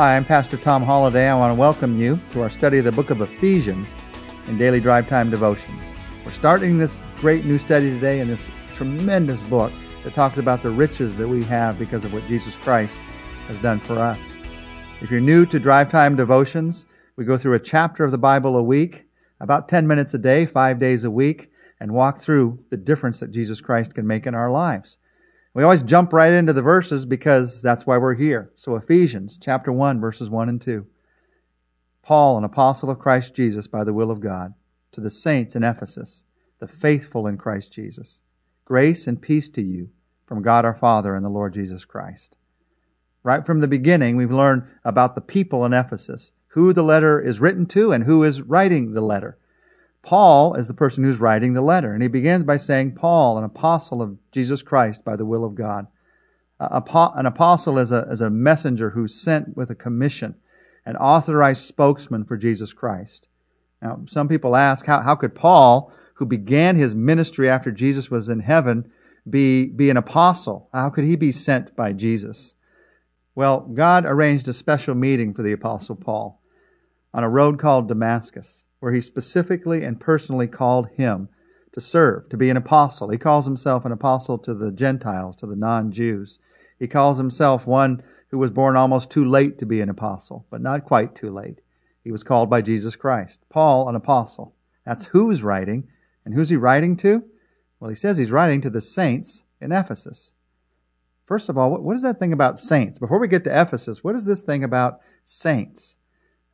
Hi, I'm Pastor Tom Holliday. I want to welcome you to our study of the book of Ephesians in Daily Drive Time Devotions. We're starting this great new study today in this tremendous book that talks about the riches that we have because of what Jesus Christ has done for us. If you're new to Drive Time Devotions, we go through a chapter of the Bible a week, about 10 minutes a day, five days a week, and walk through the difference that Jesus Christ can make in our lives. We always jump right into the verses because that's why we're here. So Ephesians chapter 1 verses 1 and 2. Paul, an apostle of Christ Jesus by the will of God, to the saints in Ephesus, the faithful in Christ Jesus. Grace and peace to you from God our Father and the Lord Jesus Christ. Right from the beginning, we've learned about the people in Ephesus, who the letter is written to and who is writing the letter. Paul is the person who's writing the letter. And he begins by saying, Paul, an apostle of Jesus Christ by the will of God. An apostle is a, is a messenger who's sent with a commission, an authorized spokesman for Jesus Christ. Now, some people ask, how, how could Paul, who began his ministry after Jesus was in heaven, be, be an apostle? How could he be sent by Jesus? Well, God arranged a special meeting for the apostle Paul on a road called Damascus where he specifically and personally called him to serve, to be an apostle. He calls himself an apostle to the Gentiles, to the non Jews. He calls himself one who was born almost too late to be an apostle, but not quite too late. He was called by Jesus Christ. Paul, an apostle. That's who's writing. And who's he writing to? Well, he says he's writing to the saints in Ephesus. First of all, what is that thing about saints? Before we get to Ephesus, what is this thing about saints?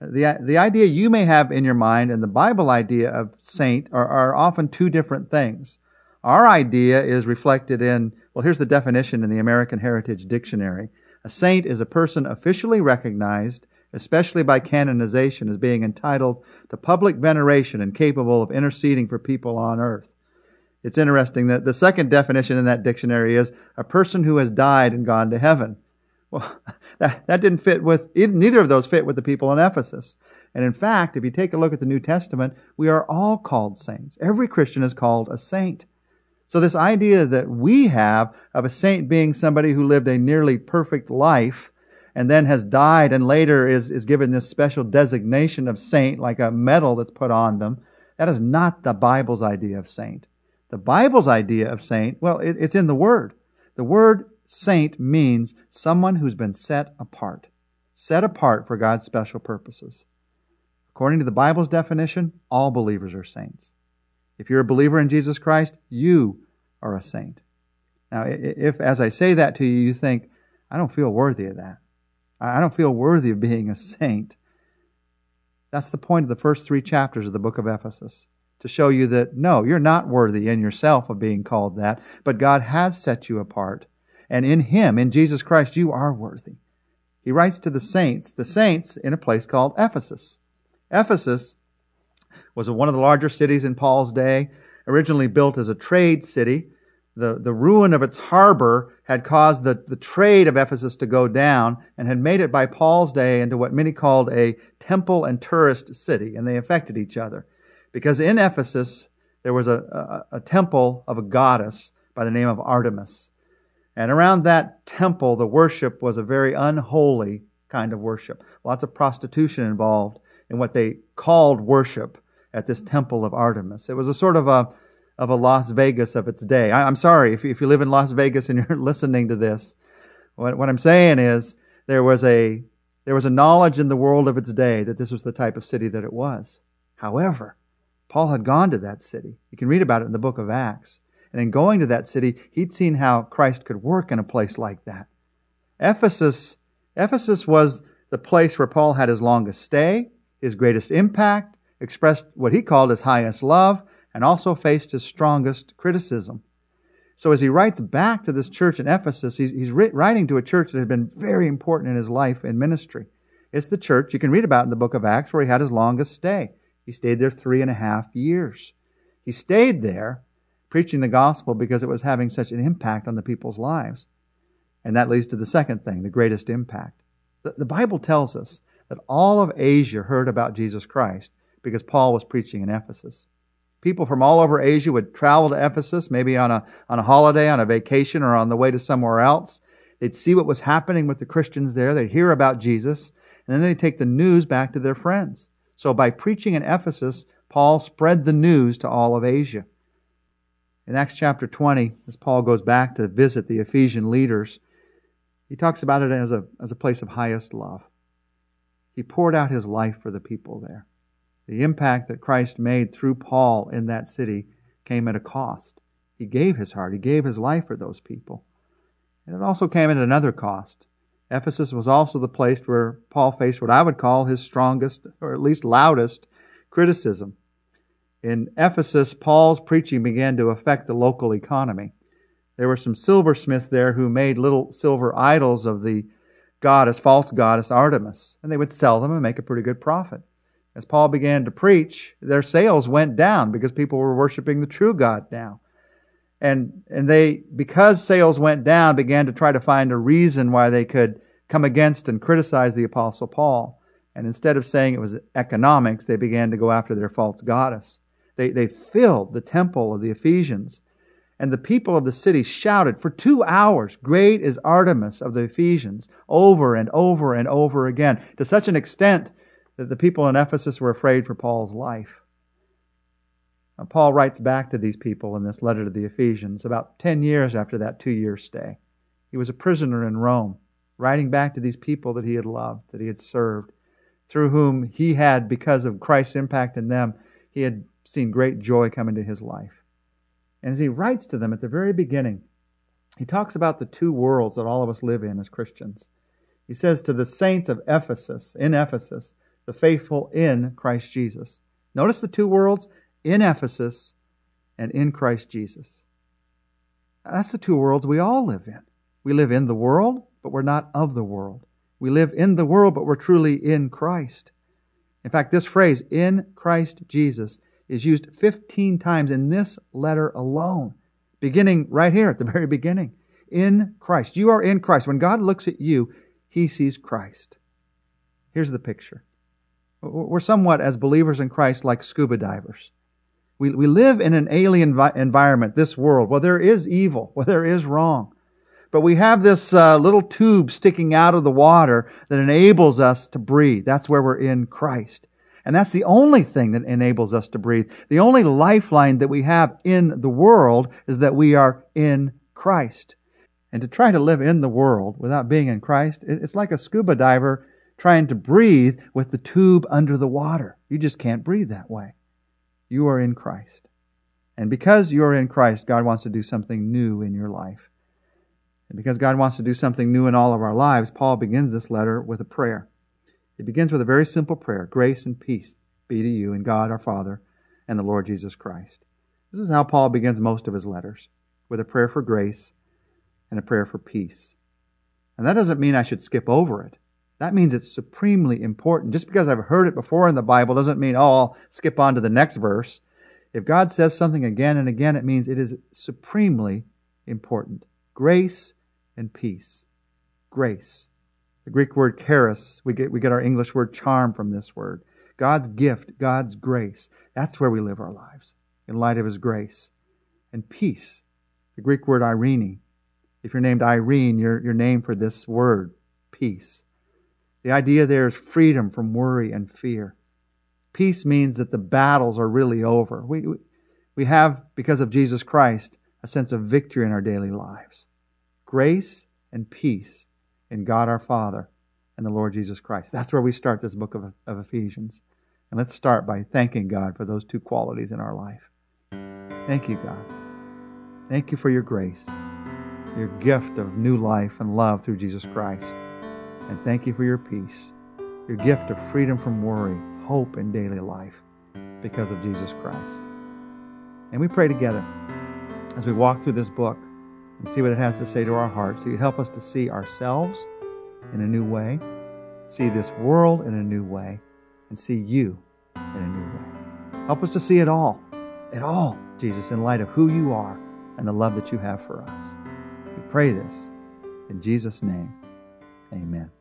The, the idea you may have in your mind and the Bible idea of saint are, are often two different things. Our idea is reflected in, well, here's the definition in the American Heritage Dictionary. A saint is a person officially recognized, especially by canonization, as being entitled to public veneration and capable of interceding for people on earth. It's interesting that the second definition in that dictionary is a person who has died and gone to heaven. Well, that, that didn't fit with, neither of those fit with the people in Ephesus. And in fact, if you take a look at the New Testament, we are all called saints. Every Christian is called a saint. So this idea that we have of a saint being somebody who lived a nearly perfect life and then has died and later is, is given this special designation of saint, like a medal that's put on them, that is not the Bible's idea of saint. The Bible's idea of saint, well, it, it's in the Word. The Word saint means someone who's been set apart, set apart for God's special purposes. According to the Bible's definition, all believers are saints. If you're a believer in Jesus Christ, you are a saint. Now, if as I say that to you, you think, I don't feel worthy of that. I don't feel worthy of being a saint. That's the point of the first three chapters of the book of Ephesus to show you that no, you're not worthy in yourself of being called that, but God has set you apart and in Him, in Jesus Christ, you are worthy. He writes to the saints, the saints in a place called Ephesus. Ephesus was one of the larger cities in Paul's day, originally built as a trade city. The, the ruin of its harbor had caused the, the trade of Ephesus to go down and had made it by Paul's day into what many called a temple and tourist city, and they affected each other. Because in Ephesus, there was a, a, a temple of a goddess by the name of Artemis. And around that temple, the worship was a very unholy kind of worship. Lots of prostitution involved in what they called worship at this temple of Artemis. It was a sort of a, of a Las Vegas of its day. I, am sorry if if you live in Las Vegas and you're listening to this. What, what I'm saying is there was a, there was a knowledge in the world of its day that this was the type of city that it was. However, Paul had gone to that city. You can read about it in the book of Acts. And in going to that city, he'd seen how Christ could work in a place like that. Ephesus, Ephesus was the place where Paul had his longest stay, his greatest impact, expressed what he called his highest love, and also faced his strongest criticism. So as he writes back to this church in Ephesus, he's, he's writing to a church that had been very important in his life and ministry. It's the church you can read about in the book of Acts where he had his longest stay. He stayed there three and a half years. He stayed there preaching the gospel because it was having such an impact on the people's lives. And that leads to the second thing, the greatest impact. The, the Bible tells us that all of Asia heard about Jesus Christ because Paul was preaching in Ephesus. People from all over Asia would travel to Ephesus, maybe on a, on a holiday, on a vacation, or on the way to somewhere else. They'd see what was happening with the Christians there. They'd hear about Jesus. And then they'd take the news back to their friends. So by preaching in Ephesus, Paul spread the news to all of Asia. In Acts chapter 20, as Paul goes back to visit the Ephesian leaders, he talks about it as a, as a place of highest love. He poured out his life for the people there. The impact that Christ made through Paul in that city came at a cost. He gave his heart, he gave his life for those people. And it also came at another cost. Ephesus was also the place where Paul faced what I would call his strongest, or at least loudest, criticism. In Ephesus, Paul's preaching began to affect the local economy. There were some silversmiths there who made little silver idols of the goddess, false goddess Artemis, and they would sell them and make a pretty good profit. As Paul began to preach, their sales went down because people were worshiping the true God now. And, and they, because sales went down, began to try to find a reason why they could come against and criticize the apostle Paul. And instead of saying it was economics, they began to go after their false goddess. They, they filled the temple of the Ephesians. And the people of the city shouted for two hours, Great is Artemis of the Ephesians, over and over and over again, to such an extent that the people in Ephesus were afraid for Paul's life. Now, Paul writes back to these people in this letter to the Ephesians about 10 years after that two year stay. He was a prisoner in Rome, writing back to these people that he had loved, that he had served, through whom he had, because of Christ's impact in them, he had seen great joy come into his life. And as he writes to them at the very beginning, he talks about the two worlds that all of us live in as Christians. He says to the saints of Ephesus, in Ephesus, the faithful in Christ Jesus. Notice the two worlds in Ephesus and in Christ Jesus. That's the two worlds we all live in. We live in the world, but we're not of the world. We live in the world, but we're truly in Christ. In fact, this phrase, in Christ Jesus, is used 15 times in this letter alone, beginning right here at the very beginning. In Christ. You are in Christ. When God looks at you, he sees Christ. Here's the picture. We're somewhat, as believers in Christ, like scuba divers. We, we live in an alien vi- environment, this world, where there is evil, where there is wrong. But we have this uh, little tube sticking out of the water that enables us to breathe. That's where we're in Christ. And that's the only thing that enables us to breathe. The only lifeline that we have in the world is that we are in Christ. And to try to live in the world without being in Christ, it's like a scuba diver trying to breathe with the tube under the water. You just can't breathe that way. You are in Christ. And because you are in Christ, God wants to do something new in your life. And because God wants to do something new in all of our lives, Paul begins this letter with a prayer. It begins with a very simple prayer Grace and peace be to you and God our Father and the Lord Jesus Christ. This is how Paul begins most of his letters with a prayer for grace and a prayer for peace. And that doesn't mean I should skip over it. That means it's supremely important. Just because I've heard it before in the Bible doesn't mean, oh, I'll skip on to the next verse. If God says something again and again, it means it is supremely important. Grace and peace. Grace. The Greek word charis, we get, we get our English word charm from this word. God's gift, God's grace. That's where we live our lives, in light of His grace. And peace. The Greek word irene. If you're named Irene, you're named for this word, peace. The idea there is freedom from worry and fear. Peace means that the battles are really over. We, we have, because of Jesus Christ, a sense of victory in our daily lives. Grace and peace in God our Father and the Lord Jesus Christ. That's where we start this book of, of Ephesians. And let's start by thanking God for those two qualities in our life. Thank you, God. Thank you for your grace, your gift of new life and love through Jesus Christ. And thank you for your peace, your gift of freedom from worry, hope in daily life because of Jesus Christ. And we pray together as we walk through this book and see what it has to say to our hearts. So you help us to see ourselves in a new way, see this world in a new way, and see you in a new way. Help us to see it all, it all, Jesus, in light of who you are and the love that you have for us. We pray this in Jesus' name. Amen.